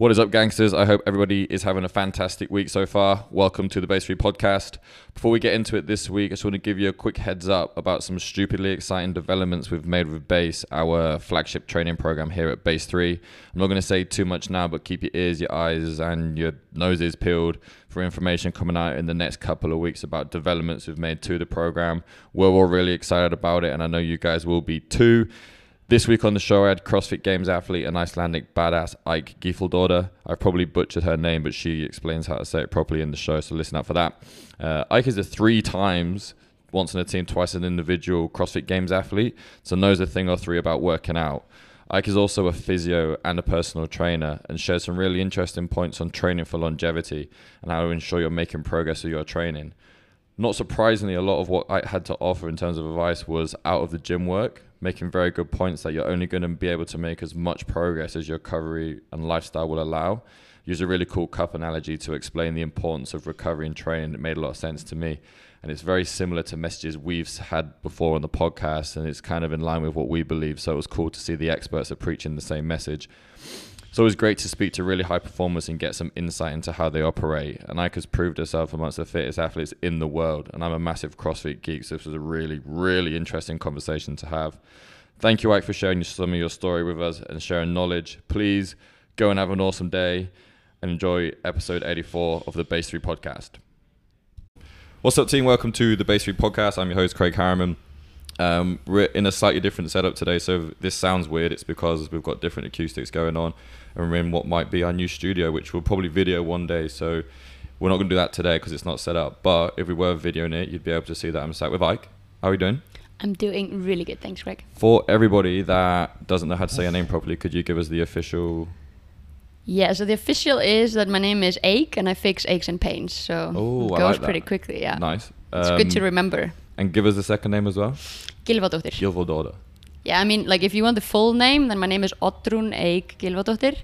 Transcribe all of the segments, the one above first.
What is up, gangsters? I hope everybody is having a fantastic week so far. Welcome to the Base 3 podcast. Before we get into it this week, I just want to give you a quick heads up about some stupidly exciting developments we've made with Base, our flagship training program here at Base 3. I'm not going to say too much now, but keep your ears, your eyes, and your noses peeled for information coming out in the next couple of weeks about developments we've made to the program. We're all really excited about it, and I know you guys will be too. This week on the show, I had CrossFit Games athlete and Icelandic badass Eik Gylfadóttir. I've probably butchered her name, but she explains how to say it properly in the show, so listen out for that. Uh, Eik is a three times, once in a team, twice an individual CrossFit Games athlete, so knows a thing or three about working out. Eik is also a physio and a personal trainer and shares some really interesting points on training for longevity and how to ensure you're making progress with your training. Not surprisingly, a lot of what I had to offer in terms of advice was out of the gym work, making very good points that you're only going to be able to make as much progress as your recovery and lifestyle will allow. Use a really cool cup analogy to explain the importance of recovery and training. It made a lot of sense to me. And it's very similar to messages we've had before on the podcast, and it's kind of in line with what we believe. So it was cool to see the experts are preaching the same message. It's always great to speak to really high performers and get some insight into how they operate. And Eik has proved herself amongst the fittest athletes in the world. And I'm a massive CrossFit geek, so this was a really, really interesting conversation to have. Thank you, Eik, for sharing some of your story with us and sharing knowledge. Please go and have an awesome day and enjoy episode 84 of the Base 3 podcast. What's up, team? Welcome to the Base 3 podcast. I'm your host, Craig Harriman. Um, we're in a slightly different setup today, so this sounds weird. It's because we've got different acoustics going on and we're in what might be our new studio, which we'll probably video one day. So we're not going to do that today because it's not set up. But if we were videoing it, you'd be able to see that I'm sat with Eik. How are you doing? I'm doing really good, thanks, Greg. For everybody that doesn't know how to say your name properly, could you give us the official? Yeah, so the official is that my name is Ache and I fix aches and pains. So Oh, it goes like pretty quickly, yeah. Nice. It's good to Um, remember. And give us the second name as well. Gylfadóttir. Gilvaldóttir. Yeah, I mean, like if you want the full name, then my name is Oddrún Eik Gylfadóttir.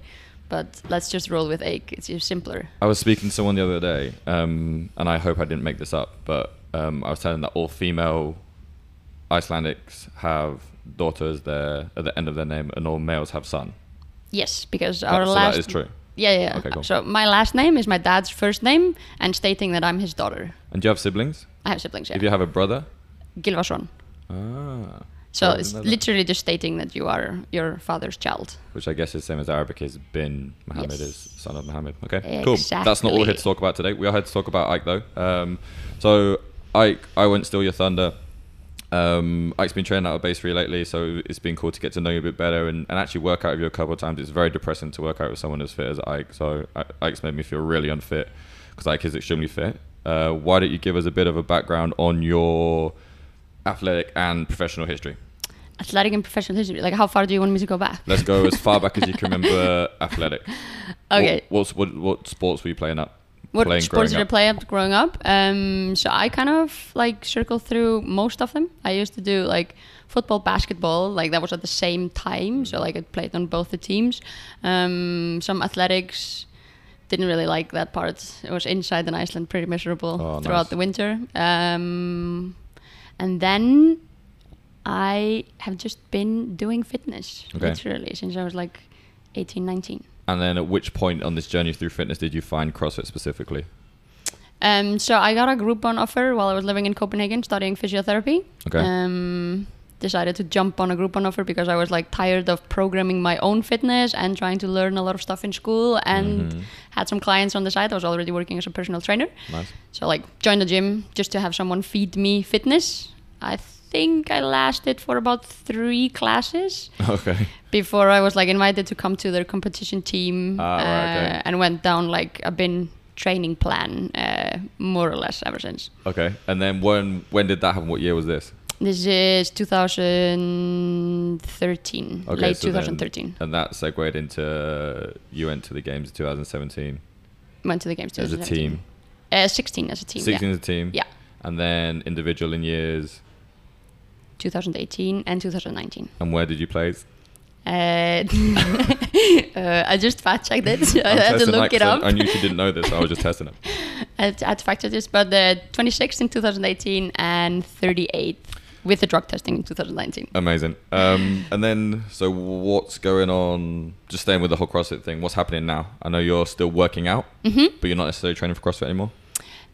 But let's just roll with Eik. It's just simpler. I was speaking to someone the other day, um, and I hope I didn't make this up, but um, I was telling that all female Icelandics have daughters there at the end of their name, and all males have son. Yes, because That- our so last that is true. Yeah, yeah. Okay, cool. So my last name is my dad's first name, and stating that I'm his daughter. And do you have siblings? I have siblings. Yeah. If you have a brother, Gylfason. ah, So it's literally just stating that you are your father's child. which I guess is the same as Arabic is bin Muhammad Yes. is son of Muhammad. Okay, cool. That's not all we're here to talk about today. We are here to talk about Eik though. Um, so Eik, I won't steal your thunder. Um, Eik's been training out of base three lately, so it's been cool to get to know you a bit better and, and actually work out with you a couple of times. It's very depressing to work out with someone as fit as Eik. So Eik's made me feel really unfit because Eik is extremely fit. Uh, why don't you give us a bit of a background on your athletic and professional history? Athletic and professional history. Like, how far do you want me to go back? Let's go as far back as you can remember athletic. Okay. What, what, what, what sports were you playing up? What playing sports did growing I up? play up growing up? Um, so I kind of like circled through most of them. I used to do like football, basketball, like that was at the same time. So like I played on both the teams. Um, some athletics. Didn't really like that part. It was inside in Iceland, pretty miserable Oh, throughout nice. the winter. Um, and then I have just been doing fitness Okay. literally since I was like 18, 19. And then at which point on this journey through fitness did you find CrossFit specifically? Um, so I got a Groupon offer while I was living in Copenhagen studying physiotherapy. Okay. Um, decided to jump on a Groupon offer because I was like tired of programming my own fitness and trying to learn a lot of stuff in school and Mhm. had some clients on the side. I was already working as a personal trainer. Nice. So like joined the gym just to have someone feed me fitness. I think I lasted for about three classes Okay. before I was like invited to come to their competition team Ah, right, okay. uh, and went down like a bin training plan uh, more or less ever since. Okay. And then when when did that happen? What year was this? This is 2013, Okay, late so then- 2013. and that segued into you went to the games in 2017 Went to the games as a team. Uh, 16 as a team. 16 yeah. as a team. Yeah. And then individual in years. 2018 and 2019. And where did you place? Uh, uh, I just fact checked it. I had to look that it up. I, knew she didn't know this. So I was just testing it. I had to, I had to fact check this, but uh, 26th in 2018 and 38th with the drug testing in 2019. Amazing. Um, and then, so what's going on? Just staying with the whole CrossFit thing. What's happening now? I know you're still working out, Mm-hmm. but you're not necessarily training for CrossFit anymore.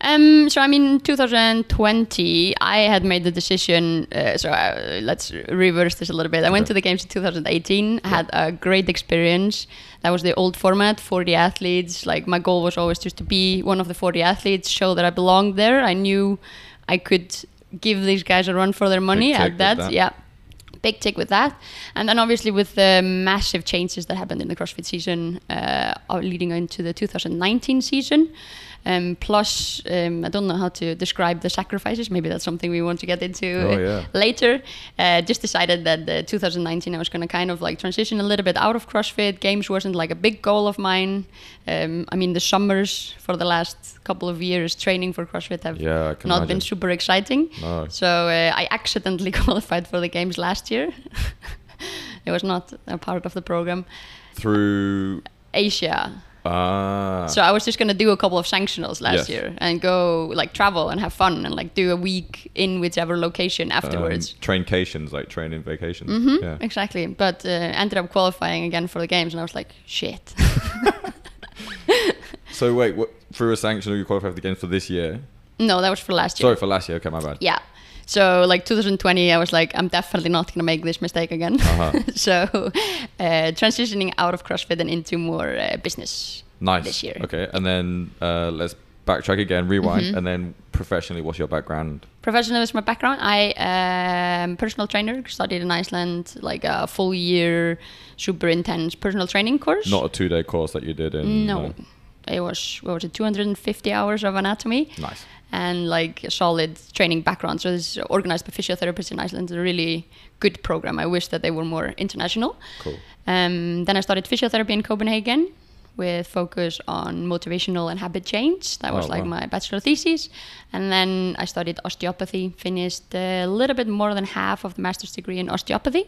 Um, so I mean, 2020, I had made the decision. Uh, so uh, let's reverse this a little bit. I went Okay. to the games in 2018. Had a great experience. That was the old format, 40 athletes. Like my goal was always just to be one of the 40 athletes, show that I belonged there. I knew I could give these guys a run for their money at that. that. Yeah. Big tick with that, and then obviously with the massive changes that happened in the CrossFit season, uh, leading into the 2019 season, um, plus um, I don't know how to describe the sacrifices. Maybe that's something we want to get into Oh, yeah. later. Uh, just decided that the 2019 I was going to kind of like transition a little bit out of CrossFit. Games wasn't like a big goal of mine. Um, I mean, the summers for the last couple of years training for CrossFit have Yeah, not imagine. been super exciting. No. So uh, I accidentally qualified for the games last year. it was not a part of the program. Through Asia. Ah, So I was just gonna do a couple of sanctionals last Yes. year and go like travel and have fun and like do a week in whichever location afterwards. um, traincations like training vacations. Mhm, Yeah. Exactly, but uh, ended up qualifying again for the games, and I was like, "Shit." So wait, what, through a sanction, you qualified for the games for this year? no, that was for last year. Sorry for last year. Okay, my bad. Yeah. So like 2020, I was like, I'm definitely not gonna make this mistake again. Uh-huh. so uh, transitioning out of CrossFit and into more uh, business Nice. this year. Okay, and then uh, let's backtrack again, rewind, Mhm. and then professionally, what's your background? Professional is my background. I am personal trainer. Studied in Iceland, like a full year, super intense personal training course. Not a two-day course that you did in. no, uh, it was what was it, 250 hours of anatomy. nice. And like a solid training background. So this is organized by physiotherapists in Iceland. It's a really good program. I wish that they were more international. Cool. Um, then I started physiotherapy in Copenhagen with focus on motivational and habit change. That was Oh, like wow. my bachelor thesis. And then I studied osteopathy, finished a little bit more than half of the master's degree in osteopathy.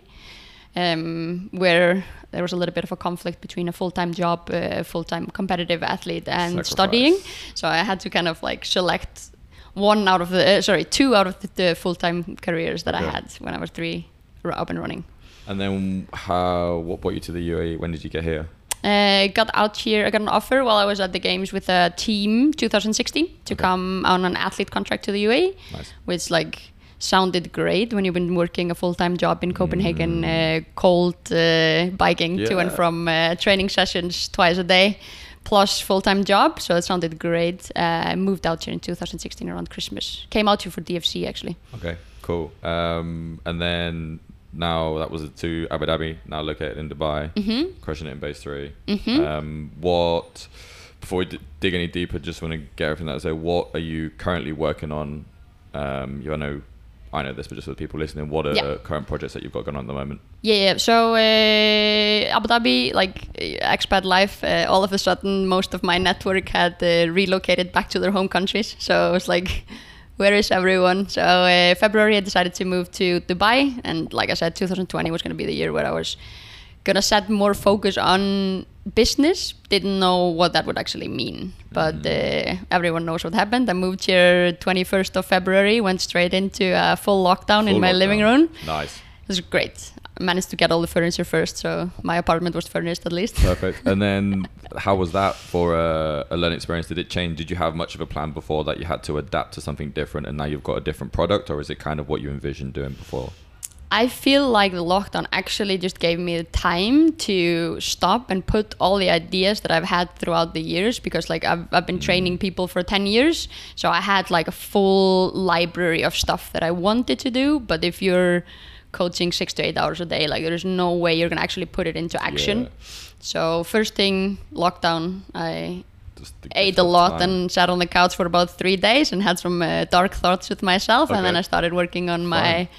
Um, where there was a little bit of a conflict between a full-time job, uh, full-time competitive athlete, and Sacrifice. studying. So I had to kind of like select one out of the uh, sorry two out of the, the full-time careers that I had when I was three r- up and running. And then how? What brought you to the UAE? When did you get here? Uh, got out here. I got an offer while I was at the games with a team 2016 to Okay. come on an athlete contract to the UAE, Nice. which like sounded great when you've been working a full-time job in Copenhagen, uh, cold uh, biking to and Mm. From uh, training sessions twice a day, plus full-time job. So it sounded great. Uh, I moved out here in 2016 around Christmas. Came out here for DFC actually. Okay, cool. Um, and then now that was to Abu Dhabi, now located in Dubai, Mhm. crushing it in base 3 Mhm. Um, what? Before we d- dig any deeper, just want to get everything out. So, what are you currently working on? Um, you know, I know this, but just for the people listening, what are Yeah. current projects that you've got going on at the moment? Yeah, yeah. So uh, Abu Dhabi, like uh, expat life, uh, all of a sudden, most of my network had uh, relocated back to their home countries. So I was like, where is everyone? So uh, February, I decided to move to Dubai, and like I said, 2020 was going to be the year where I was gonna set more focus on business. Didn't know what that would actually mean, but uh, everyone knows what happened. I moved here 21st of February, went straight into a full lockdown in Full my living room. Nice. It was great. I managed to get all the furniture first, so my apartment was furnished at least. Perfect. and then, how was that for a, a learning experience? Did it change? Did you have much of a plan before that you had to adapt to something different, and now you've got a different product, or is it kind of what you envisioned doing before? I feel like the lockdown actually just gave me the time to stop and put all the ideas that I've had throughout the years because like I've, I've been training people for 10 years. So I had like a full library of stuff that I wanted to do. But if you're coaching six to eight hours a day like there's no way you're gonna actually put it into action. Yeah. so first thing lockdown. I Just ate a lot time. and sat on the couch for about three days and had some uh, dark thoughts with myself. And then I started working on my Fine.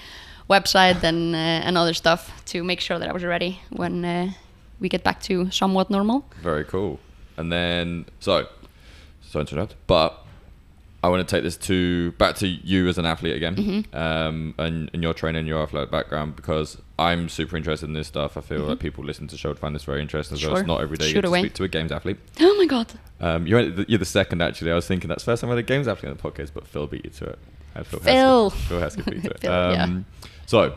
Website and uh, and other stuff to make sure that I was ready when uh, we get back to somewhat normal. Very cool. And then, so, so interrupt, but I want to take this to back to you as an athlete again, Mm-hmm. um, and, and your training, your athletic background, because I'm super interested in this stuff. I feel like people listening to the show would find this very interesting. So Mm-hmm. Sure. it's not every day you Shoot get to speak to a games athlete. Oh my god! Um, you're, you're the second actually. I was thinking that's the first time I had a games athlete on the podcast, but Phil beat you to it. Phil. Phil. Phil Hesketh beat it. Phil, yeah. So,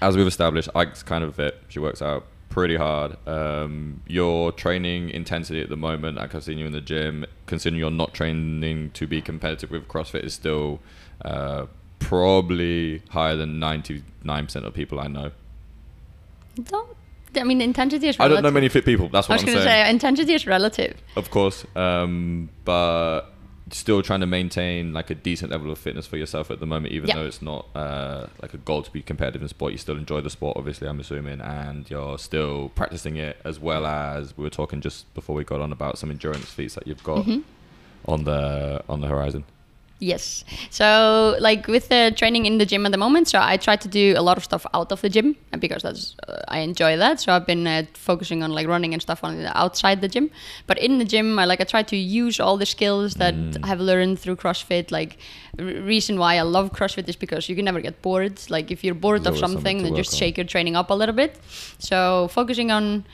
as we've established, Eik's kind of fit. She works out pretty hard. Um, your training intensity at the moment, like I've seen you in the gym, considering you're not training to be competitive with CrossFit, is still uh, probably higher than 99% of people I know. Don't. I mean, intensity is. I Relative. don't know many fit people. That's what I'm going to saying. say intensity is relative. Of course, um, but still trying to maintain like a decent level of fitness for yourself at the moment, even Yeah. though it's not uh, like a goal to be competitive in sport. You still enjoy the sport, obviously. I'm assuming, and you're still practicing it as well as we were talking just before we got on about some endurance feats that you've got Mm-hmm. on the on the horizon. Yes. So, like with the training in the gym at the moment, so I try to do a lot of stuff out of the gym because that's uh, I enjoy that. So I've been uh, focusing on like running and stuff on the outside the gym. But in the gym, I like I try to use all the skills that I have learned through CrossFit. Like r- reason why I love CrossFit is because you can never get bored. Like if you're bored There's of something something, then just on. shake your training up a little bit. So focusing on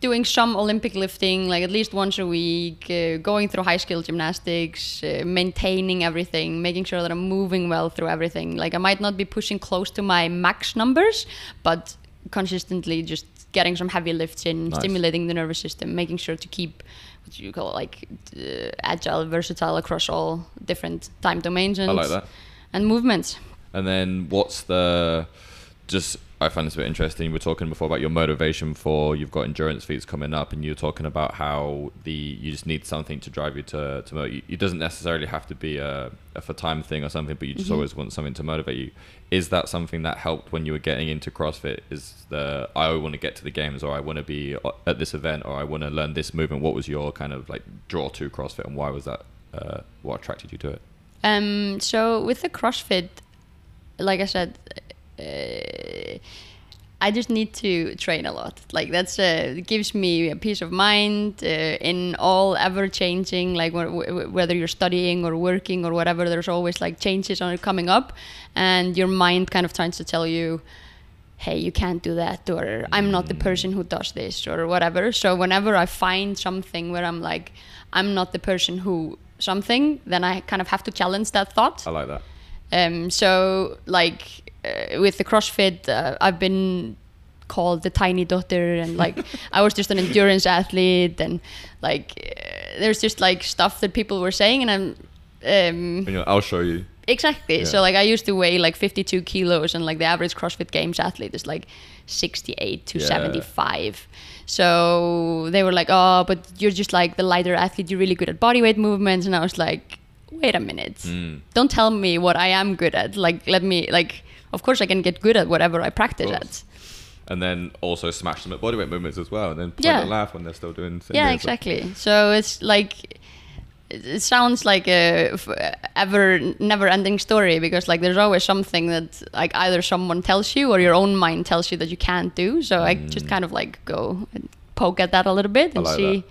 doing some Olympic lifting, like at least once a week, uh, going through high skill gymnastics, uh, maintaining everything, making sure that I'm moving well through everything. Like I might not be pushing close to my max numbers, but consistently just getting some heavy lifts in, Nice. stimulating the nervous system, making sure to keep what you call like uh, agile, versatile across all different time domains and like and movements. And then what's the just I find this a bit interesting. We were talking before about your motivation for you've got endurance feats coming up, and you're talking about how the you just need something to drive you to to motivate. It doesn't necessarily have to be a, a for time thing or something, but you just always want something to motivate you. Is that something that helped when you were getting into CrossFit? Is the I want to get to the games, or I want to be at this event, or I want to learn this movement? What was your kind of like draw to CrossFit, and why was that? Uh, what attracted you to it? Um, so with the CrossFit, like I said, uh, I just need to train a lot. Like that's uh, it gives me a peace of mind uh, in all ever changing. Like wh- wh- whether you're studying or working or whatever, there's always like changes on coming up, and your mind kind of tries to tell you. Hey, you can't do that, or I'm not the person who does this, or whatever. So, whenever I find something where I'm like, I'm not the person who something, then I kind of have to challenge that thought. I like that. Um, so like uh, with the CrossFit, uh, I've been called the tiny daughter, and like I was just an endurance athlete, and like uh, there's just like stuff that people were saying, and I'm. Um, And you're, I'll show you. Exactly. Yeah. So like I used to weigh like 52 kilos, and like the average CrossFit Games athlete is like 68 to Yeah. 75. So they were like, "Oh, but you're just like the lighter athlete. You're really good at body weight movements." And I was like, "Wait a minute. Mm. Don't tell me what I am good at. Like let me like. Of course, I can get good at whatever I practice at. And then also smash them at bodyweight movements as well, and then Yeah. and laugh when they're still doing. Yeah, exactly. So it's like it sounds like a f- ever never-ending story because like there's always something that like either someone tells you or your own mind tells you that you can't do. So I just kind of like go and poke at that a little bit and Mm. like see. that.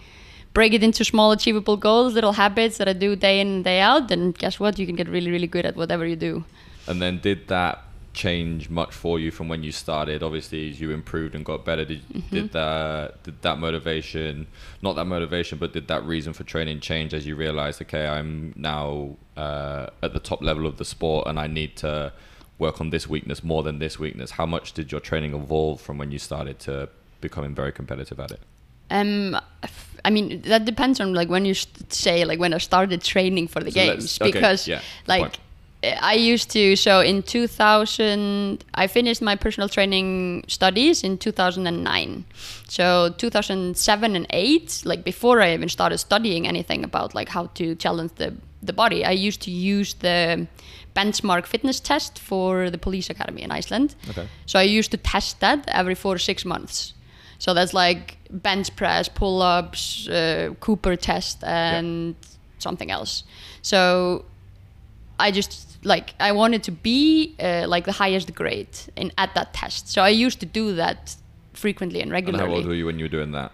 Break it into small achievable goals, little habits that I do day in and day out. Then guess what? You can get really, really good at whatever you do. And then did that change much for you from when you started? Obviously, as you improved and got better. Did Mm-hmm. did that did that motivation, not that motivation, but did that reason for training change as you realized, okay, I'm now uh, at the top level of the sport, and I need to work on this weakness more than this weakness. How much did your training evolve from when you started to becoming very competitive at it? Um, I mean that depends on like when you say like when I started training for the So games okay, because yeah, like fine. I used to so in 2000 I finished my personal training studies in 2009 so 2007 and 8 like before I even started studying anything about like how to challenge the the body I used to use the benchmark fitness test for the police academy in Iceland Okay. so I used to test that every four to six months. So that's like bench press, pull ups, uh, Cooper test, and something else. So I just like I wanted to be uh, like the highest grade in at that test. So I used to do that frequently and And regularly. how old were you when you were doing that?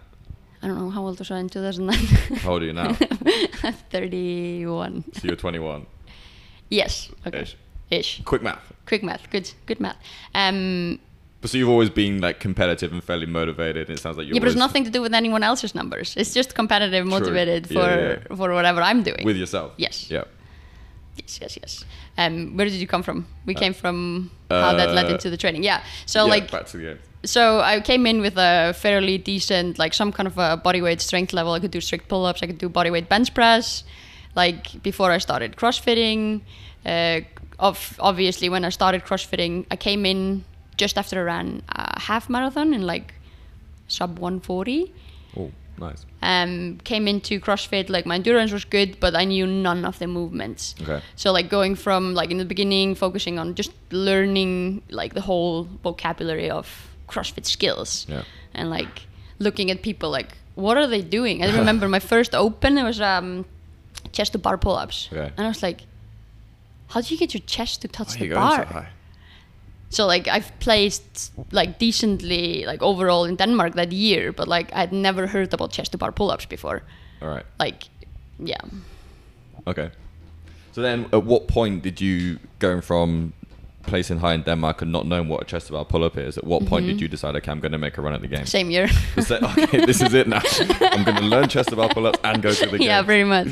I don't know how old was I in 2009. How old are you now? 31. so you're 21. Yes. Okay. Ish. Ish. Quick math. Quick math. Good. Good math. Um, But so you've always been like competitive and fairly motivated. And it sounds like you're yeah, but it's nothing to do with anyone else's numbers. It's just competitive, True. motivated Yeah, for yeah, for whatever I'm doing. with yourself. Yes. Yeah. Yes, yes, yes. Um, where did you come from? We came from how that led uh, into the training. Yeah. So yeah, like back to the game. so I came in with a fairly decent, like some kind of a bodyweight strength level. I could do strict pull-ups. I could do bodyweight bench press. Like before I started crossfitting, uh, of obviously when I started crossfitting, I came in just after I ran a half marathon in like sub 140. Oh, nice. Um, came into CrossFit like my endurance was good, but I knew none of the movements. Okay. So like going from like in the beginning focusing on just learning like the whole vocabulary of CrossFit skills. Yeah. And like looking at people like what are they doing? I remember my first open it was um chest to bar pull ups. Okay. And I was like, How do you get your chest to touch are the bar? So like I've placed like decently like overall in Denmark that year, but like I'd never heard about chest to bar pull ups before. All right. Like yeah. Okay. So then, at what point did you, going from placing high in Denmark and not knowing what a chest to bar pull up is, at what point did mm-hmm. you decide, okay, I'm going to make a run at the game? Same year. Say, okay, this is it now. I'm going to learn chest to bar pull ups and go to the game. yeah, pretty much.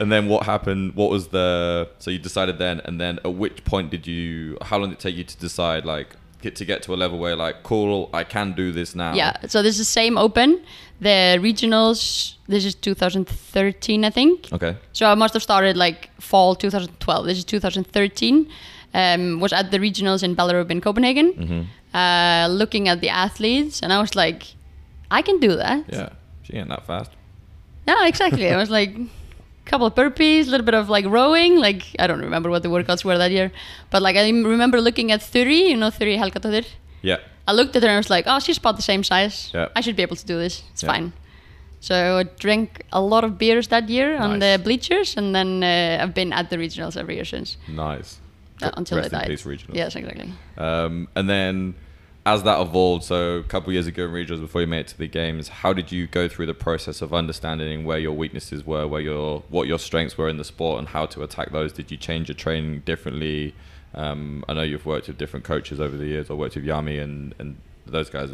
And then what happened? What was the? So you decided then, and then at which point did you? How long did it take you to decide, like, get to get to a level where, like, cool, I can do this now? Yeah, so this is the same open. The regionals, this is 2013, I think. Okay. So I must have started like fall 2012. This is 2013. Um, was at the regionals in Ballerup in Copenhagen, Mm-hmm. uh, looking at the athletes, and I was like, I can do that. Yeah. She ain't that fast. Yeah, exactly. I was like, couple of burpees, a little bit of like rowing. Like I don't remember what the workouts were that year, but like I remember looking at Thuri, you know Thuri Helgadóttir. Yeah. I looked at her and I was like, oh, she's about the same size. Yeah. I should be able to do this. It's Yeah. fine. So I drank a lot of beers that year on the bleachers, and then uh, I've been at the regionals every year since Nice. uh, until Rest I in died. peace, regionals. Yes, exactly. Um, and then as that evolved, so a couple years ago in regionals before you made it to the games, how did you go through the process of understanding where your weaknesses were, where your what your strengths were in the sport, and how to attack those? Did you change your training differently? Um, I know you've worked with different coaches over the years. I worked with Jami, and and those guys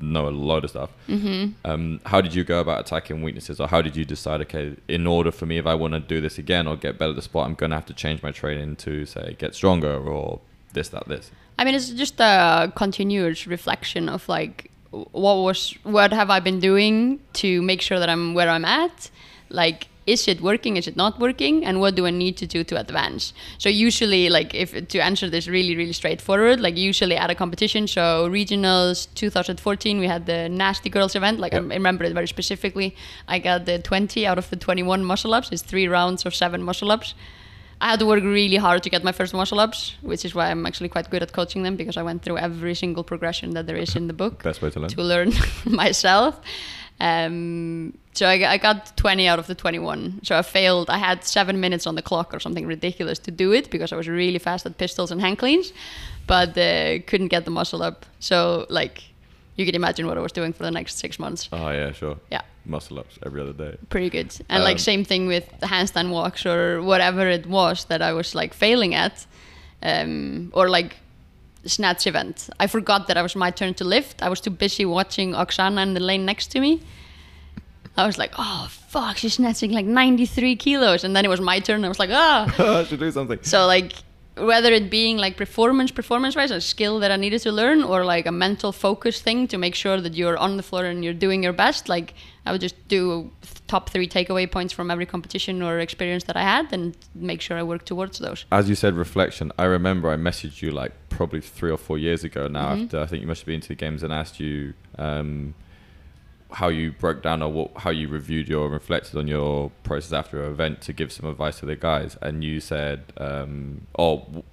know a load of stuff. Mm-hmm. Um, how did you go about attacking weaknesses, or how did you decide? Okay, in order for me, if I want to do this again or get better at the sport, I'm going to have to change my training to say get stronger or this, that, this. I mean, it's just a continuous reflection of like, what was, what have I been doing to make sure that I'm where I'm at? Like, is it working? Is it not working? And what do I need to do to advance? So usually, like, if to answer this really, really straightforward, like usually at a competition, so regionals 2014, we had the Nasty Girls event. Like Yep. I remember it very specifically. I got the 20 out of the 21 muscle ups. It's three rounds of seven muscle ups. I had to work really hard to get my first muscle ups, which is why I'm actually quite good at coaching them because I went through every single progression that there is in the book Best way to learn. to learn myself. Um, so I, got- I got 20 out of the 21. So I failed. I had seven minutes on the clock or something ridiculous to do it because I was really fast at pistols and hand cleans, but uh, couldn't get the muscle up. So like, you can imagine what I was doing for the next six months. Oh yeah, sure. Yeah Muscle ups every other day. pretty good. And Um, like same thing with handstand walks or whatever it was that I was like failing at, um, or like snatch event. I forgot that it was my turn to lift. I was too busy watching Oksana in the lane next to me. I was like, oh fuck, she's snatching like 93 kilos, and then it was my turn. I was like, ah. I should do something. So like whether it being like performance performance wise a skill that I needed to learn or like a mental focus thing to make sure that you're on the floor and you're doing your best like I would just do top 3 takeaway points from every competition or experience that I had and make sure I work towards those. As you said, reflection. I remember I messaged you like probably three or four years ago now. Mhm. After I think you must have been to the games and asked you um, how you broke down or what, how you reviewed your reflected on your process after an event to give some advice to the guys. And you said, um, "Oh,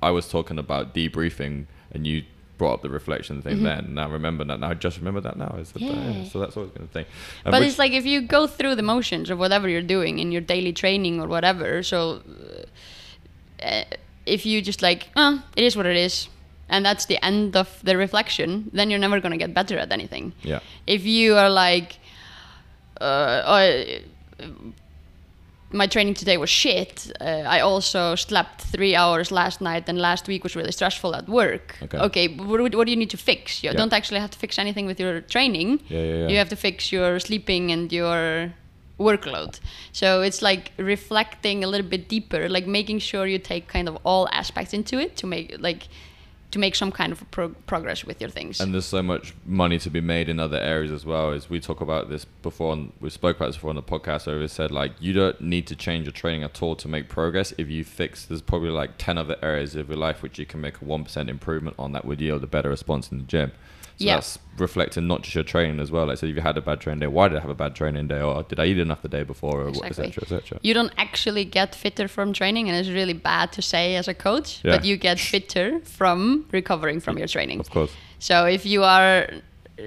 I was talking about debriefing, and you." Brought up the reflection thing Mhm. then. And I remember that now. I just remember that now. Is Yeah. so that's always been a thing. But it's like if you go through the motions of whatever you're doing in your daily training or whatever so uh, if you just like oh it is what it is and that's the end of the reflection then you're never going to get better at anything yeah, if you are like uh, uh, my training today was shit uh, i also slept three hours last night and last week was really stressful at work Okay. but what, what do you need to fix you Yeah. don't actually have to fix anything with your training yeah, yeah, yeah. you have to fix your sleeping and your workload. So it's like reflecting a little bit deeper, like making sure you take kind of all aspects into it to make like to make some kind of pro- progress with your things. And there's so much money to be made in other areas as well. As we talk about this before, and we spoke about this before on the podcast. Where we said like you don't need to change your training at all to make progress. If you fix, there's probably like ten other areas of your life which you can make a one percent improvement on that would yield a better response in the gym. So Yeah. that's reflecting not just your training as well. Like, so if you had a bad training day, why did I have a bad training day, or did I eat enough the day before, or Exactly. etc. etc. you don't actually get fitter from training, and it's really bad to say as a coach, Yeah. but you get fitter from recovering from your training. Of course. So if you are uh,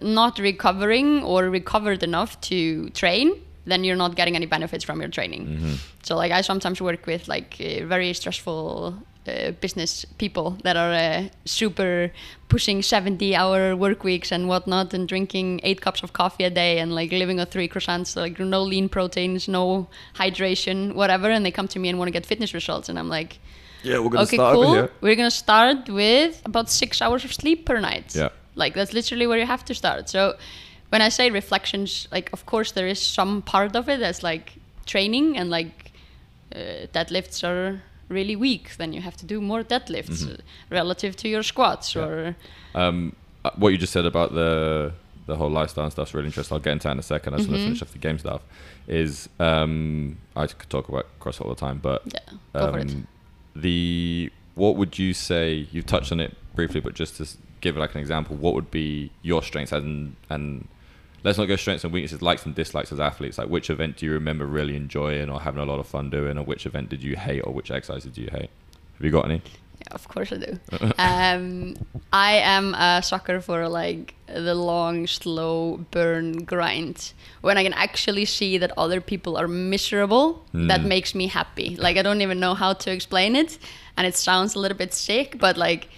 not recovering or recovered enough to train, then you're not getting any benefits from your training. Mm-hmm. So like I sometimes work with like uh, very stressful uh, business people that are uh, super pushing 70 hour work weeks and whatnot and drinking eight cups of coffee a day and like living on three croissants like no lean proteins no hydration whatever and they come to me and want to get fitness results and i'm like Yeah, we're gonna okay, start cool. here. We're gonna start with about six hours of sleep per night. Yeah. Like that's literally where you have to start. So when I say reflections, like of course there is some part of it that's like training and like uh, deadlifts are really weak, then you have to do more deadlifts uh, relative to your squats Mm-hmm. Yeah. or Um, uh, what you just said about the the whole lifestyle and stuff's really interesting. I'll get into that in a second. I just want to finish off the game stuff. Is um, I could talk about cross all the time, but yeah, go for it. um, the what would you say? You've touched on it briefly, but just to give like an example, what would be your strengths and and let's not go strengths and weaknesses, likes and dislikes as athletes. Like which event do you remember really enjoying or having a lot of fun doing, or which event did you hate, or which exercise did you hate? Have you got any? Yeah, of course I do. um, I am a sucker for like the long, slow burn grind. When I can actually see that other people are miserable, that Mm. makes me happy. Like I don't even know how to explain it, and it sounds a little bit sick, but like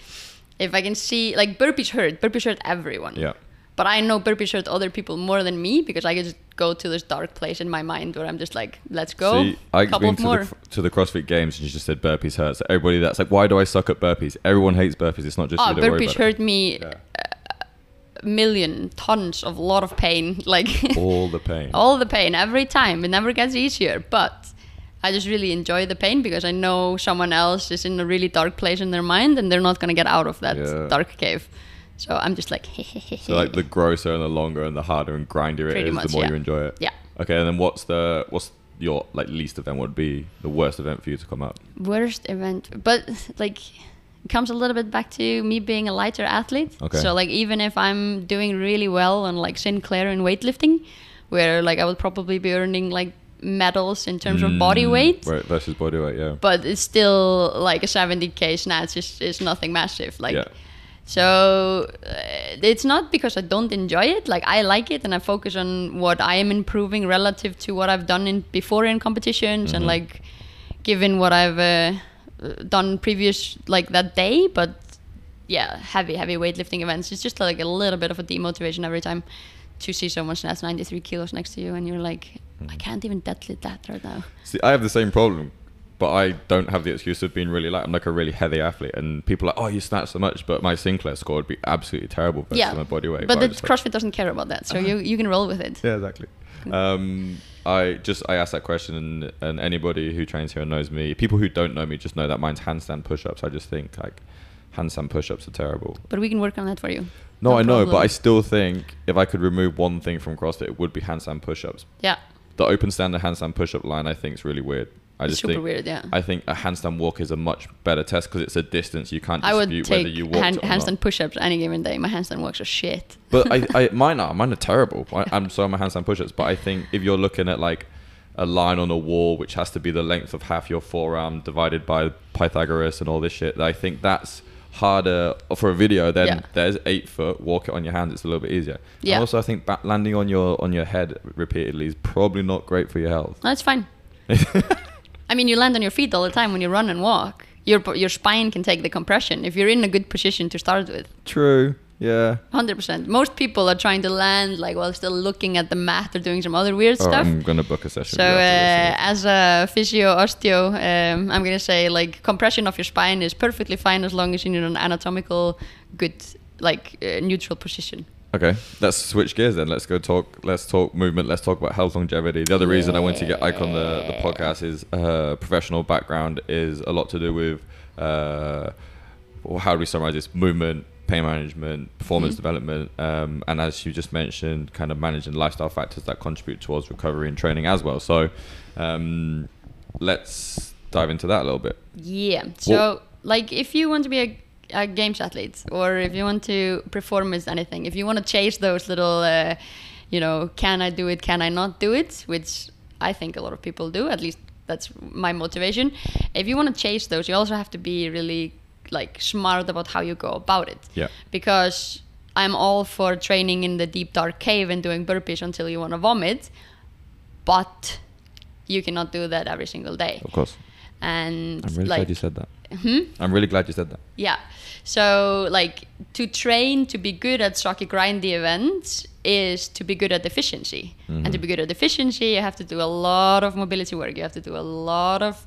if I can see like burpees hurt, burpees hurt everyone. Yeah. But I know burpees hurt other people more than me because I can just go to this dark place in my mind where I'm just like, let's go, See, I couple been to more. the, to the CrossFit Games and you just said burpees hurt. So everybody that's like, why do I suck at burpees? Everyone hates burpees. It's not just oh, you. Burpees hurt me it. Uh, million tons of lot of pain like All the pain. all the pain every time it never gets easier but i just really enjoy the pain because i know someone else is in a really dark place in their mind and they're not going to get out of that Yeah. dark cave so i'm just like So like the grosser and the longer and the harder and grindier it is, much, the more yeah. you enjoy it. yeah Okay, and then what's the what's your like least event? Would be the worst event for you to come up? worst event but like it comes a little bit back to me being a lighter athlete Okay. so like even if i'm doing really well on like sinclair and weightlifting where like i would probably be earning like medals in terms of body Mm, weight Right, versus body weight, yeah. but it's still like a 70k snatch is, is nothing massive like Yeah. So uh, it's not because i don't enjoy it. Like i like it and i focus on what i am improving relative to what i've done in before in competitions and Mhm. like given what i've uh, done previous like that day. But yeah heavy heavy weightlifting events. It's just like a little bit of a demotivation every time to see someone snatch 93 kilos next to you and you're like i can't even deadlift that right now. See, I have the same problem, but I don't have the excuse of being really light. I'm like a really heavy athlete, and people are like, oh, you snatch so much, but my Sinclair score would be absolutely terrible versus yeah my body weight. but I'm the just like- CrossFit doesn't care about that, so you you can roll with it. Yeah, exactly. Um, I just I asked that question, and, and anybody who trains here and knows me, people who don't know me just know that mine's handstand push-ups. I just think like handstand push-ups are terrible. But we can work on that for you. No, No I know, but. I still think if I could remove one thing from CrossFit, it would be handstand push-ups. Yeah, The open stand and handstand push-up line, I think, is really weird. I just super think weird. Yeah, I think a handstand walk is a much better test because it's a distance you can't I would take whether you walked hand, handstand push-ups any given day. My handstand walks are shit. But I, I mine are mine are terrible. I, I'm so my handstand push-ups. But I think if you're looking at like a line on a wall, which has to be the length of half your forearm divided by Pythagoras and all this shit, I think that's harder for a video. Then Yeah. there's eight foot. Walk it on your hands. It's a little bit easier. Yeah. And also, I think landing on your on your head repeatedly is probably not great for your health. That's fine. I mean, you land on your feet all the time when you run and walk. Your your spine can take the compression if you're in a good position to start with. True. Yeah. Hundred percent. Most people are trying to land like while still looking at the mat or doing some other weird All right, stuff. I'm gonna book a session. So with you after uh, as a physio osteo, um, I'm gonna say like compression of your spine is perfectly fine as long as you're in an anatomical good like uh, neutral position. Okay, let's switch gears then. Let's go talk. Let's talk movement. Let's talk about health longevity. The other reason I went to get Eik on the, the podcast is uh, professional background is a lot to do with uh, well, how do we summarize this? Movement, pain management, performance Mhm. development, um, and as you just mentioned, kind of managing lifestyle factors that contribute towards recovery and training as well. So um, let's dive into that a little bit. Yeah. So, like, if you want to be a, a games athlete, or if you want to perform as anything, if you want to chase those little, uh, you know, can I do it? Can I not do it? Which I think a lot of people do. At least that's my motivation. If you want to chase those, you also have to be really like smart about how you go about it. Yeah. Because I'm all for training in the deep dark cave and doing burpees until you want to vomit, but you cannot do that every single day. Of course. And I'm really like, glad you said that. Hmm? I'm really glad you said that. Yeah. So like to train to be good at sucky grindy events is to be good at efficiency. And to be good at efficiency, you have to do a lot of mobility work. You have to do a lot of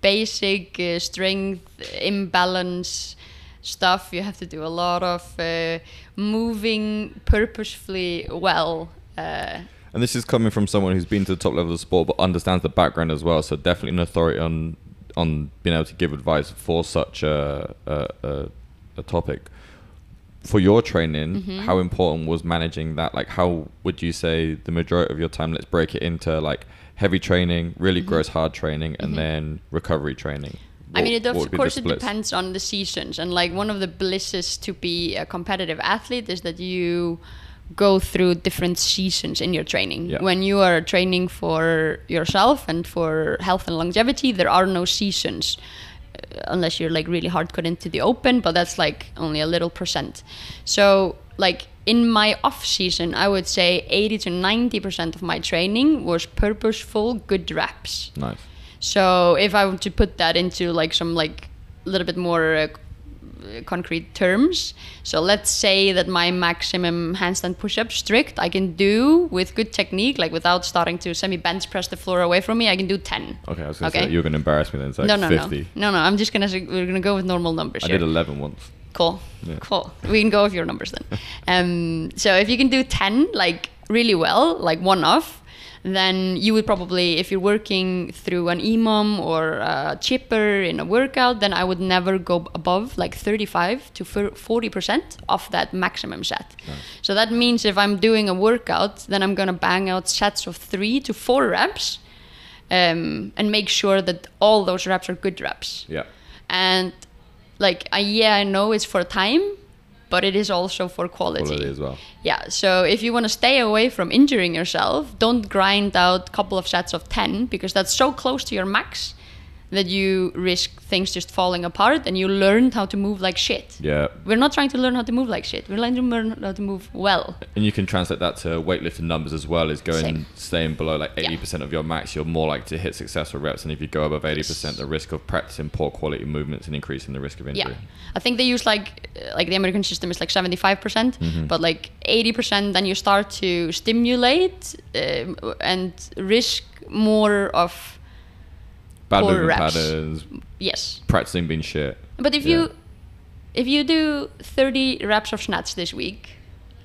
basic uh, strength imbalance stuff. You have to do a lot of uh, moving purposefully well. Uh, And this is coming from someone who's been to the top level of the sport, but understands the background as well. So definitely an authority on on being able to give advice for such a a, a, a topic. For your training, Mm-hmm. how important was managing that? Like, how would you say the majority of your time? Let's break it into like heavy training, really gross hard training, and then recovery training. Mm-hmm. I mean, it of what would be the course it depends on the seasons, and like one of the blisses to be a competitive athlete is that you go through different seasons in your training. Yeah. When you are training for yourself and for health and longevity, there are no seasons. uh, Unless you're like really hardcore into the open, but that's like only a little percent. So, like in my off season, I would say 80 to 90 percent of my training was purposeful, good reps. Nice. So if I were to put that into like some like a little bit more uh, concrete terms, so let's say that my maximum handstand push-up strict I can do with good technique, like without starting to semi bench press the floor away from me, I can do ten. Okay, I was gonna Okay. say you were gonna embarrass me then. It's like no, no, fifty. no, no, no. I'm just gonna say we're gonna go with normal numbers I here. did eleven once. Cool. Yeah. Cool. We can go with your numbers then. um, so if you can do 10 like really well, like one off, then you would probably, if you're working through an EMOM or a chipper in a workout, then I would never go above like 35 to 40% of that maximum set. So that means if I'm doing a workout, then I'm going to bang out sets of three to four reps um, and make sure that all those reps are good reps Yeah. and like yeah i know it's for time but it is also for quality, Quality as well. yeah so if you want to stay away from injuring yourself don't grind out a couple of sets of 10 because that's so close to your max that you risk things just falling apart and you learned how to move like shit Yeah. we're not trying to learn how to move like shit we're trying to learn how to move well And you can translate that to weightlifting numbers as well. Is going Same. staying below like eighty percent of your max, you're more likely to hit successful reps. And if you go above eighty percent, the risk of practicing poor quality movements and increasing the risk of injury. Yeah, I think they use like uh, like the American system is like seventy five percent, Mm-hmm. but like eighty percent. Then you start to stimulate um, and risk more of Bad Poor reps. patterns, yes. practicing being shit. But if Yeah. you if you do thirty reps of snatch this week,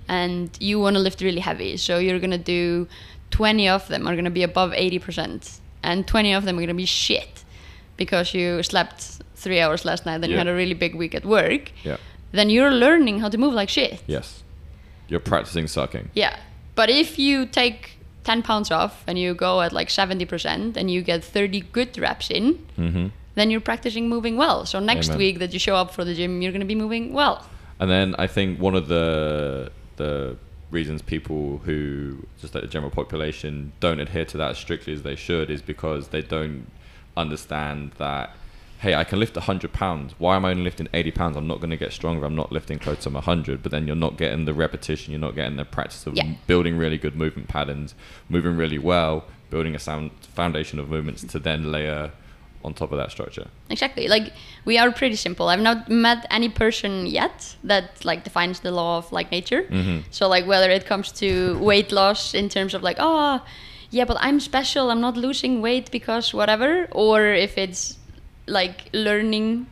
and you want to lift really heavy, so you're gonna do twenty of them are gonna be above eighty percent, and twenty of them are gonna be shit because you slept three hours last night, then you had a really big week at work. Yeah. Then you're learning how to move like shit. Yes. You're practicing sucking. Yeah. But if you take 10 pounds off and you go at like 70% and you get 30 good reps in, Mm-hmm. then you're practicing moving well. So next Amen. week that you show up for the gym, you're going to be moving well. And then I think one of the the reasons people who just like the general population don't adhere to that as strictly as they should is because they don't understand that hey I can lift 100 pounds why am I only lifting 80 pounds I'm not going to get stronger I'm not lifting close to 100 but then you're not getting the repetition you're not getting the practice of Yeah. building really good movement patterns moving really well building a sound foundation of movements to then layer on top of that structure Exactly. Like we are pretty simple. I've not met any person yet that like defines the law of like nature. Mm-hmm. So like whether it comes to weight loss in terms of like oh yeah but I'm special I'm not losing weight because whatever or if it's like learning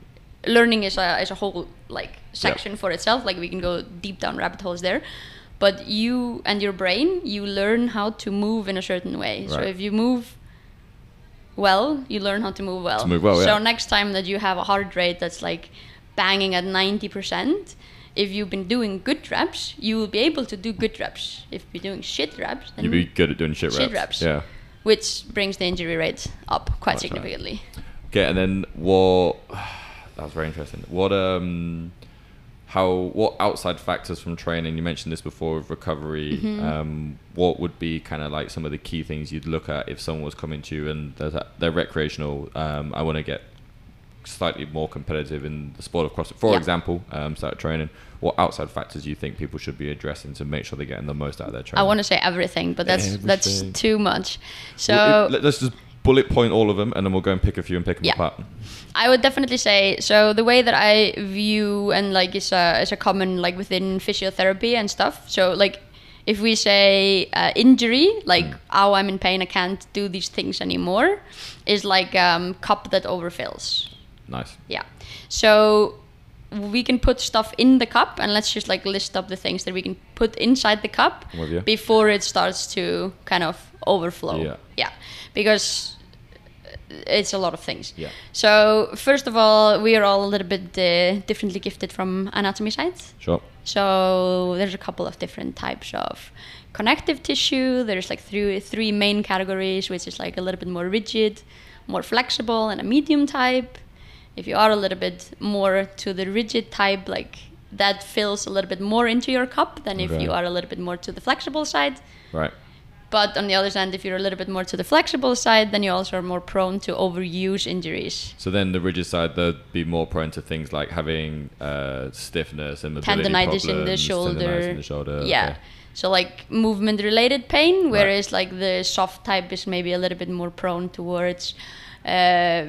learning is a is a whole like section for itself like we can go deep down rabbit holes there but you and your brain you learn how to move in a certain way. So if you move well, you learn how to move well. To move well, so yeah. next time that you have a heart rate that's like banging at 90%, if you've been doing good reps, you will be able to do good reps. If you're doing shit reps, then You'd be good at doing shit reps. Shit reps. Yeah. which brings the injury rate up quite That's right. Significantly. Okay, and then what? That was very interesting. What um, how what outside factors from training? You mentioned this before with recovery. Mm-hmm. Um, what would be kind of like some of the key things you'd look at if someone was coming to you and they're, they're recreational? Um, I want to get slightly more competitive in the sport of CrossFit, for Yeah. example, um, start training. What outside factors do you think people should be addressing to make sure they're getting the most out of their training? I want to say everything, but that's that's too much. So Well, it- let's just bullet point all of them, and then we'll go and pick a few and pick them Yeah. apart. I would definitely say so. The way that I view and like is a is a common like within physiotherapy and stuff. So like if we say uh, injury, like Mm. oh I'm in pain, I can't do these things anymore, is like um, cup that overfills. Nice. Yeah. So we can put stuff in the cup and let's just like list up the things that we can put inside the cup I'm with you. before it starts to kind of overflow. Yeah. Yeah. Because it's a lot of things. Yeah. So first of all, we are all a little bit uh, differently gifted from anatomy side. Sure. So there's a couple of different types of connective tissue. There's like three three main categories, which is like a little bit more rigid, more flexible, and a medium type. If you are a little bit more to the rigid type, like that fills a little bit more into your cup than if Okay. you are a little bit more to the flexible side. Right. But on the other hand, if you're a little bit more to the flexible side, then you also are more prone to overuse injuries. So then the rigid side, they'd be more prone to things like having uh, stiffness and mobility tendonitis in the shoulder. tendonitis in the shoulder. Yeah. okay. So like movement related pain, whereas like the soft type is maybe a little bit more prone towards uh,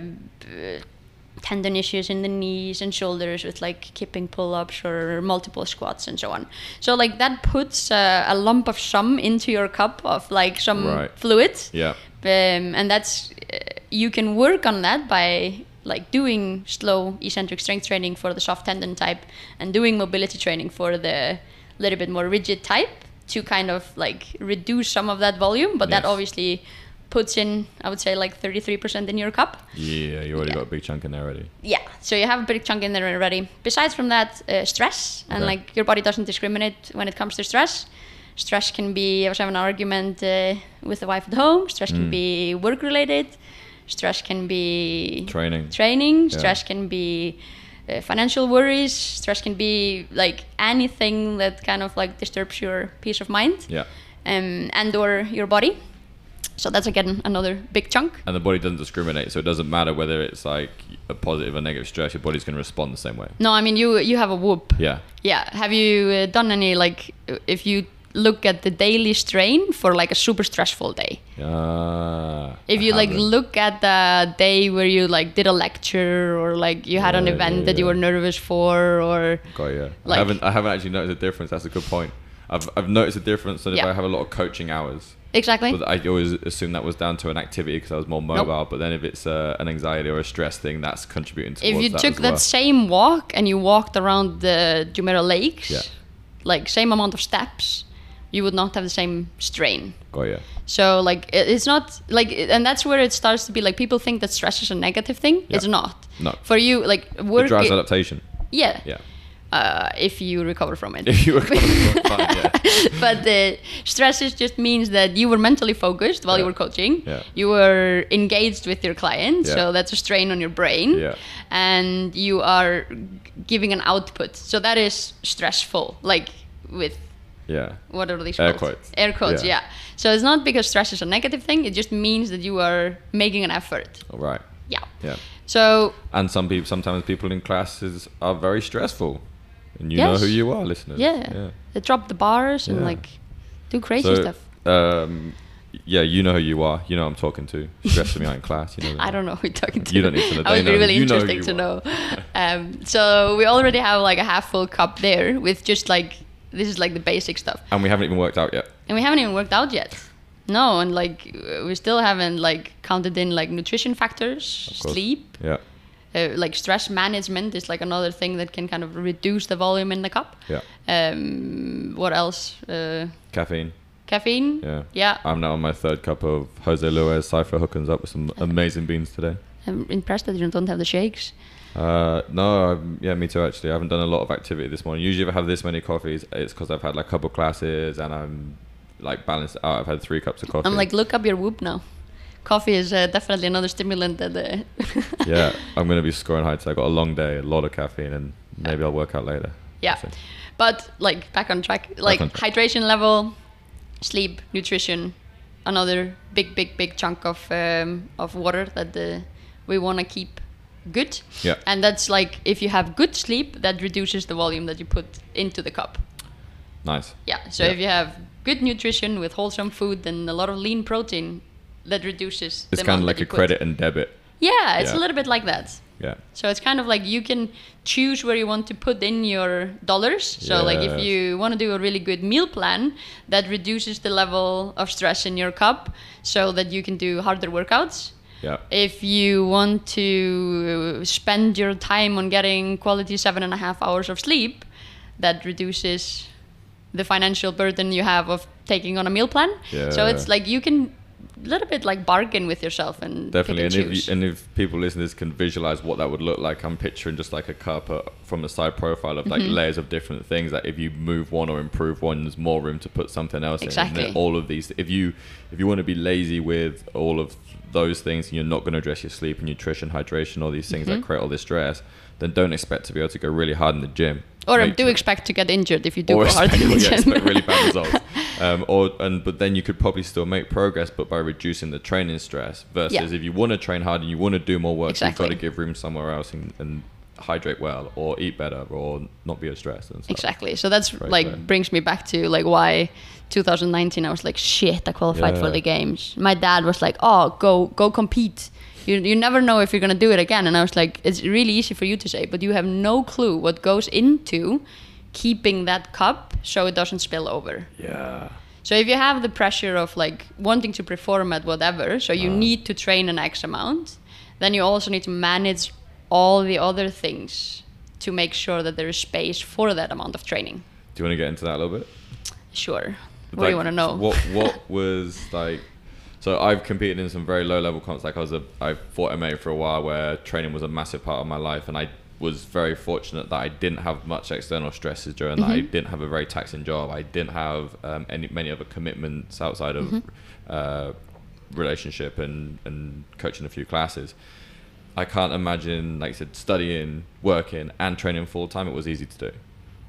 tendon issues in the knees and shoulders with like kipping pull ups or multiple squats and so on. So like that puts uh, a lump of some into your cup of like some Right. fluid. Yeah. Um, and that's uh, you can work on that by like doing slow eccentric strength training for the soft tendon type and doing mobility training for the little bit more rigid type to kind of like reduce some of that volume but that obviously puts in i would say like 33% in your cup Yeah, you already Yeah. got a big chunk in there already. yeah so you have a big chunk in there already besides from that uh, stress and Okay. like your body doesn't discriminate when it comes to stress stress can be i was having an argument uh, with the wife at home stress can Mm. be work related stress can be Training. training Yeah. stress can be uh, financial worries stress can be like anything that kind of like disturbs your peace of mind Yeah. um, and or your body so that's again another big chunk And the body doesn't discriminate, so it doesn't matter whether it's like a positive or negative stress. Your body's going to respond the same way. no i mean you you have a whoop Yeah. Yeah. Have you uh, done any like uh, if you look at the daily strain for like a super stressful day? Ah. If you like look at the day where you like did a lecture or like you had an event yeah, that you were nervous for or Got yeah. I haven't. I haven't actually noticed a difference. That's a good point. I've I've noticed a difference that if I have a lot of coaching hours. Exactly. But I always assume that was down to an activity because I was more mobile. But then if it's uh, an anxiety or a stress thing, that's contributing towards if you that took that well. same walk and you walked around the Jumeirah Lakes, Yeah. like same amount of steps, you would not have the same strain. Got yeah. So like it's not like and that's where it starts to be like people think that stress is a negative thing. Yeah. It's not. No. For you, like It drives adaptation. yeah. Yeah. Uh, if you recover from it. If you were fine, yeah. but the stress is just means that you were mentally focused while you were coaching. Yeah. You were engaged with your client, Yeah. so that's a strain on your brain. Yeah. And you are giving an output, so that is stressful. Like with Yeah. what are these Air called? quotes. Air quotes, Yeah. yeah. So it's not because stress is a negative thing. It just means that you are making an effort. All right. Yeah. Yeah. So And some people, sometimes people in classes are very stressful, and you know who you are, listeners. yeah, Yeah. they drop the bars and Yeah. like do crazy So, stuff. um, yeah, you know who you are. You know who I'm talking to. Stressing me out in class. You know. I don't know who you're talking to. You don't need to know. That would be really interesting to know. um, so we already have like a half full cup there with just like this is like the basic stuff, And we haven't even worked out yet. and we haven't even worked out yet. No, and like we still haven't like counted in like nutrition factors, sleep, Yeah. Uh, like stress management is like another thing that can kind of reduce the volume in the cup. Yeah. Um, what else? Uh, Caffeine. caffeine. Yeah. Yeah. I'm now on my third cup of Jose Luis Cypher Hookins up with some amazing beans today. I'm impressed that you don't have the shakes. Uh, no, I'm, yeah, me too. Actually, I haven't done a lot of activity this morning. Usually, if I have this many coffees, it's because I've had like a couple classes and I'm like balanced out. I've had three cups of coffee. I'm like, look up your whoop now. Coffee is uh, definitely another stimulant that. Uh, yeah, I'm gonna be scoring high today. I got a long day, a lot of caffeine, and maybe I'll work out later. Yeah. But like back on track, like on track. hydration level, sleep, nutrition, another big, big, big chunk of um, of water that uh, we want to keep good. Yeah. And that's like if you have good sleep, that reduces the volume that you put into the cup. Nice. Yeah. So Yeah. if you have good nutrition with wholesome food and a lot of lean protein, that reduces. It's kind of like a credit and debit. Yeah, it's Yeah. a little bit like that. Yeah. So it's kind of like you can choose where you want to put in your dollars. So like if you want to do a really good meal plan that reduces the level of stress in your cup so that you can do harder workouts. Yeah. If you want to spend your time on getting quality seven and a half hours of sleep, that reduces the financial burden you have of taking on a meal plan. Yeah. So it's like you can little bit like bargain with yourself and Definitely, and and if, you, and if people listening this can visualize what that would look like, I'm picturing just like a cup uh, from the side profile of like Mm-hmm. layers of different things. That if you move one or improve one, there's more room to put something else in. And Exactly. all of these, if you if you want to be lazy with all of those things, and you're not going to address your sleep and nutrition, hydration, all these things Mm-hmm. that create all this stress, then don't expect to be able to go really hard in the gym. Or Make do sure- expect to get injured if you do or go hard in the gym. expect really bad results. Um, or and but then you could probably still make progress, but by reducing the training stress. Versus Yeah. if you want to train hard and you want to do more work, Exactly. you've got to give room somewhere else and, and hydrate well, or eat better, or not be as stressed and stuff. exactly. So that's Right like there. brings me back to like why 2019 I was like shit I qualified for the games. My dad was like, "Oh, go go compete." You, you never know if you're gonna do it again, and I was like, it's really easy for you to say, but you have no clue what goes into keeping that cup so it doesn't spill over. Yeah. So if you have the pressure of like wanting to perform at whatever, so you uh. need to train an X amount, then you also need to manage all the other things to make sure that there is space for that amount of training. Do you want to get into that a little bit? Sure. What do you want to know? What What was like? So I've competed in some very low level comps. Like I was a, I fought MMA for a while, where training was a massive part of my life, and I was very fortunate that I didn't have much external stresses during that. I Mm-hmm. didn't have a very taxing job. I didn't have um, any many other commitments outside of Mm-hmm. uh, relationship and and coaching a few classes. I can't imagine, like I said, studying, working, and training full time. It was easy to do.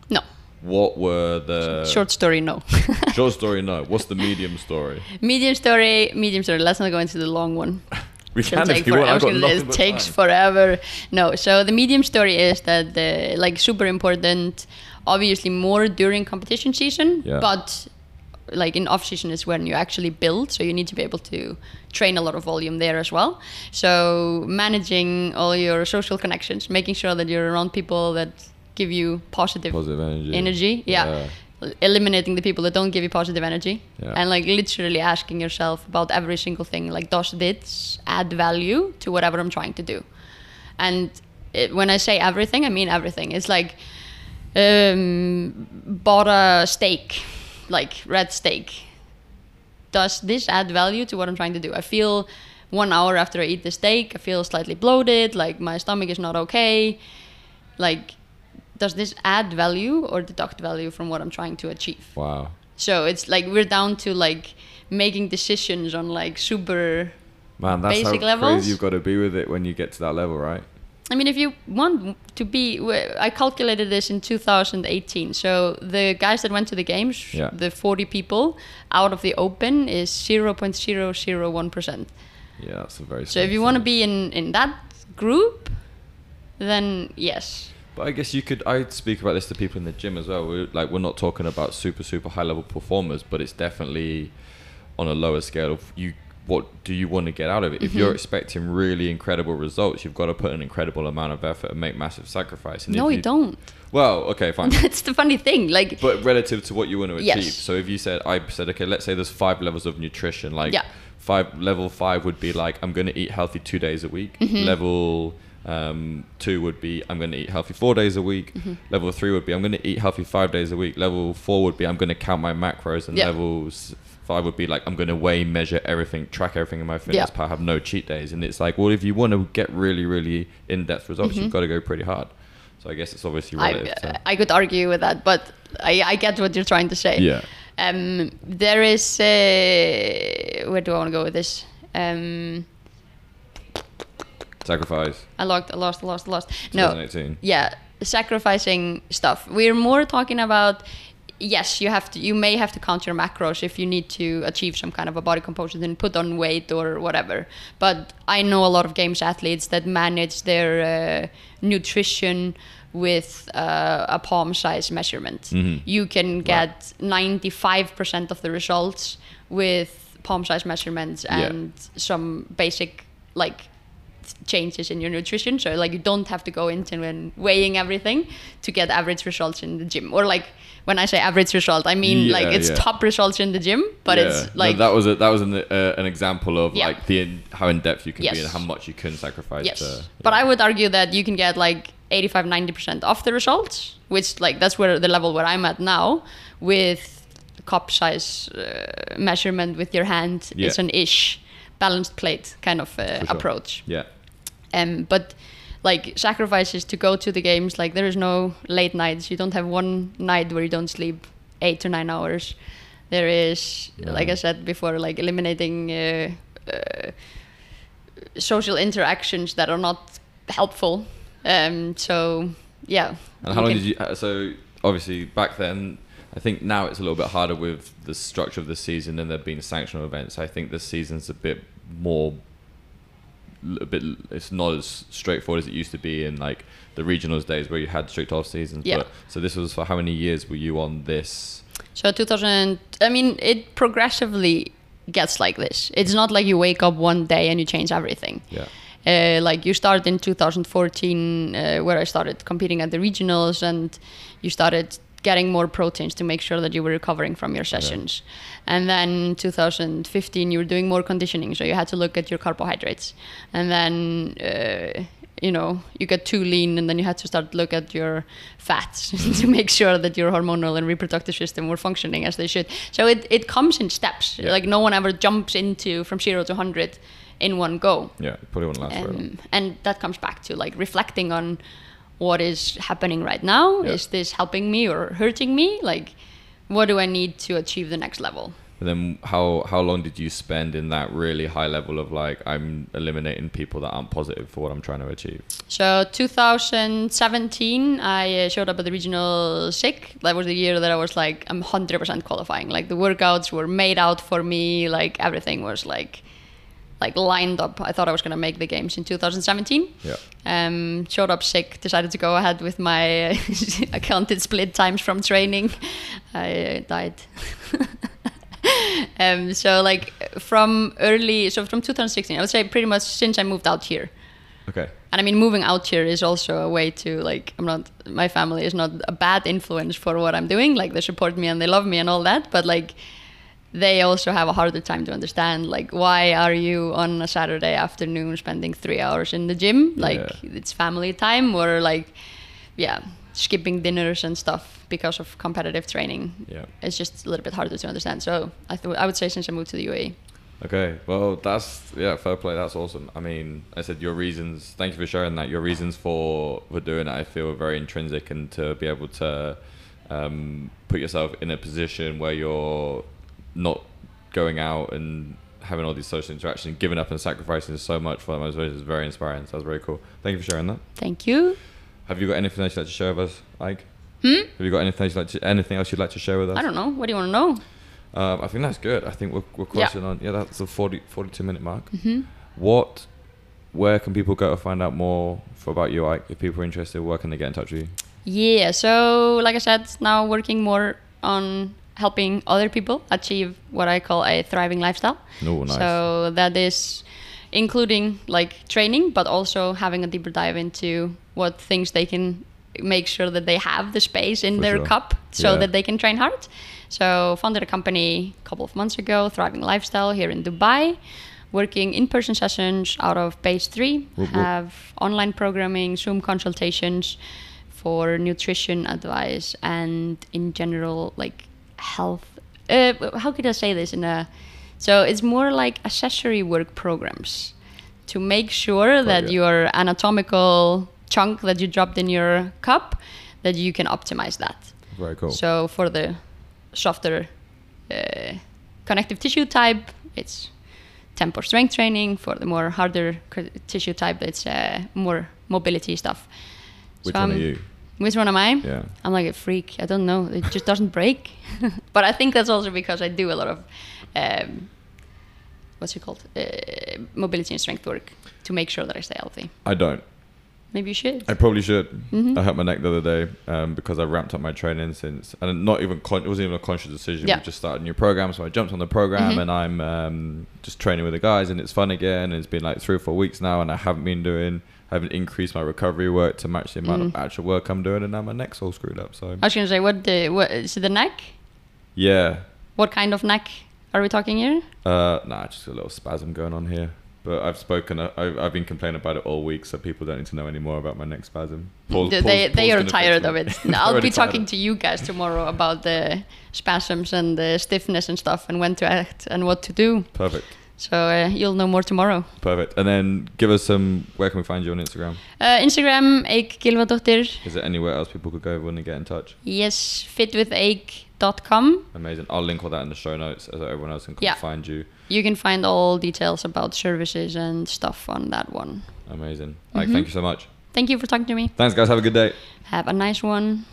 no. What were the Short story, no. Short story, no. What's the medium story? medium story, medium story. Let's not go into the long one. We It'll can take if you want. I I've got gonna say nothing it takes time. forever. No, so the medium story is that the like super important, obviously more during competition season, Yeah. but like in off season is when you actually build, so you need to be able to train a lot of volume there as well. So managing all your social connections, making sure that you're around people that give you positive, Positive energy. energy. Yeah. Eliminating the people that don't give you positive energy, Yeah. and like literally asking yourself about every single thing. Like, does this add value to whatever I'm trying to do? And it, when I say everything, I mean everything. It's like um, bought a steak, like red steak. Does this add value to what I'm trying to do? I feel one hour after I eat the steak, I feel slightly bloated, like my stomach is not okay. Like, does this add value or deduct value from what I'm trying to achieve? Wow. So it's like we're down to like making decisions on like super. Man, that's Basic how levels? crazy you've got to be with it when you get to that level, right? I mean, if you want to be, I calculated this in 2018. So the guys that went to the games, Yeah. the 40 people out of the open is 0.001 percent. Yeah, that's a very. So if you want to be in in that group, then yes. But I guess you could. I speak about this to people in the gym as well. We're, like we're not talking about super super high level performers, but it's definitely on a lower scale of you. What do you want to get out of it? If Mm-hmm. you're expecting really incredible results, you've got to put an incredible amount of effort and make massive sacrifice. And no, if you don't. Well, okay, fine. That's the funny thing. Like, but relative to what you want to achieve. Yes. So if you said, I said, okay, let's say there's five levels of nutrition. Like Yeah. five level five would be like I'm going to eat healthy two days a week. Mm-hmm. Level Um, two would be I'm going to eat healthy four days a week. Mm-hmm. Level three would be I'm going to eat healthy five days a week. Level four would be I'm going to count my macros, and levels five would be like I'm going to weigh, measure everything, track everything in my fitness Yeah. pal, have no cheat days. And it's like, well, if you want to get really, really in depth results, you've got to go pretty hard. So I guess it's obviously relative. Mm-hmm. I, to, I could argue with that, but I, I get what you're trying to say. yeah. Um, there is uh, where do I want to go with this? Um, Sacrifice. I lost, I lost, I lost, I lost. No, 2018. yeah, sacrificing stuff. We're more talking about. Yes, you have to. You may have to count your macros if you need to achieve some kind of a body composition and put on weight or whatever. But I know a lot of games athletes that manage their uh, nutrition with uh, a palm size measurement. Mhm. You can get ninety five percent of the results with palm size measurements Yeah. and some basic like changes in your nutrition. So like you don't have to go into when weighing everything to get average results in the gym. Or like when I say average result, I mean like it's yeah. top results in the gym, but Yeah. it's No, like that was a, that was an, uh, an example of Yeah. like the how in depth you can be and how much you can sacrifice. yes. To, But I would argue that you can get like 85 90% of the results, which like that's where the level where I'm at now with cup size uh, measurement with your hand. Yeah. It's an ish balanced plate kind of uh, sure. approach. yeah. Um, but like sacrifices to go to the games, like there is no late nights. You don't have one night where you don't sleep eight to nine hours. There is, like I said before, like eliminating uh, uh, social interactions that are not helpful. Um, so yeah. And how long did you? uh, So obviously back then, I think now it's a little bit harder with the structure of the season and there being sanctional events. I think this season's a bit more, a bit. It's not as straightforward as it used to be in like the regionals days where you had strict off seasons. Yeah. But, so this was for how many years were you on this? So 2000, I mean, it progressively gets like this. It's not like you wake up one day and you change everything. Yeah. Uh, like you started in 2014, uh, where I started competing at the regionals, and you started getting more proteins to make sure that you were recovering from your sessions. And then 2015, you were doing more conditioning, so you had to look at your carbohydrates. And then uh, you know you get too lean, and then you had to start look at your fats to make sure that your hormonal and reproductive system were functioning as they should. So it it comes in steps. Yeah. Like no one ever jumps into from zero to 100 in one go. Yeah. it Probably won't last. Um, and that comes back to like reflecting on what is happening right now. Yeah. Is this helping me or hurting me? Like, what do I need to achieve the next level? But then how how long did you spend in that really high level of like I'm eliminating people that aren't positive for what I'm trying to achieve? So 2017, I uh, showed up at the regional sick. That was the year that I was like, I'm 100% qualifying. Like the workouts were made out for me. Like everything was like, like lined up. I thought I was gonna make the games in 2017. Yeah. Um, showed up sick. Decided to go ahead with my accounted split times from training. I uh, died. um, so like from early, so from 2016, I would say pretty much since I moved out here. Okay. And I mean, moving out here is also a way to like. I'm not. My family is not a bad influence for what I'm doing. Like they support me and they love me and all that. But like, they also have a harder time to understand. Like, why are you on a Saturday afternoon spending three hours in the gym? Like, Yeah. it's family time, or like, yeah, skipping dinners and stuff because of competitive training. Yeah. It's just a little bit harder to understand. So I th- I would say since I moved to the. UAE. Okay, well, that's yeah, fair play. That's awesome. I mean, I said your reasons. Thank you for sharing that. Your reasons for for doing it, I feel, are very intrinsic, and to be able to um, put yourself in a position where you're not going out and having all these social interactions, giving up and sacrificing so much for them is very inspiring. So that's very cool. Thank you for sharing that. Thank you. Have you got anything else you'd like to share with us, Eik? Hmm? Have you got anything else you'd like to, anything else you'd like to share with us? I don't know. What do you want to know? Um, I think that's good. I think we're, we're Yeah. crossing on. Yeah, that's a 40, 42 minute mark. hmm What, where can people go to find out more for, about you, Eik? If people are interested, where can they get in touch with you? Yeah, so like I said, now working more on helping other people achieve what I call a thriving lifestyle. Oh, nice. So that is including like training, but also having a deeper dive into what things they can make sure that they have the space in For their sure. cup so Yeah. that they can train hard. So founded a company a couple of months ago, Thriving Lifestyle here in Dubai, working in-person sessions out of base 3 Whoop, whoop. have online programming zoom consultations for nutrition advice and in general like health uh, how could i say this in a so it's more like accessory work programs to make sure that yeah. your anatomical chunk that you dropped in your cup that you can optimize that Very cool. so for the softer uh, connective tissue type, it's tempo strength training. For the more harder tissue type, it's uh, more mobility stuff. Which so one are I'm- you? Which one am I? Yeah. I'm like a freak. I don't know. It just doesn't break. but I think that's also because I do a lot of um, what's it called? Uh, mobility and strength work to make sure that I stay healthy. I don't. Maybe you should. I probably should. Mhm. I hurt my neck the other day um, because I ramped up my training since, and not even con- it wasn't even a conscious decision. Yeah. We just started a new program, so I jumped on the program, Mhm. and I'm um, just training with the guys, and it's fun again. And it's been like three or four weeks now, and I haven't been doing, I haven't increased my recovery work to match the amount of Mm. actual work I'm doing, and now my neck's all screwed up. So I was gonna say, what the what is it? The neck? yeah, What kind of neck are we talking here? uh, nah, just a little spasm going on here. But I've spoken, uh, I've, I've been complaining about it all week, so people don't need to know any more about my neck spasm. Paul- they Paul's- they, they Paul's are tired of it. I'll be talking to you guys tomorrow about the spasms and the stiffness and stuff and when to act and what to do. Perfect. So uh, you'll know more tomorrow. Perfect. And then give us some. Where can we find you on Instagram? Uh, Instagram, Eik Gylfadóttir. Is there anywhere else people could go if they get in touch? Yes, fitwitheik.com. Amazing. I'll link all that in the show notes so everyone else can come Yeah. find you. You can find all details about services and stuff on that one. Amazing. Eik, Mhm. thank you so much. Thank you for talking to me. Thanks, guys. Have a good day. Have a nice one.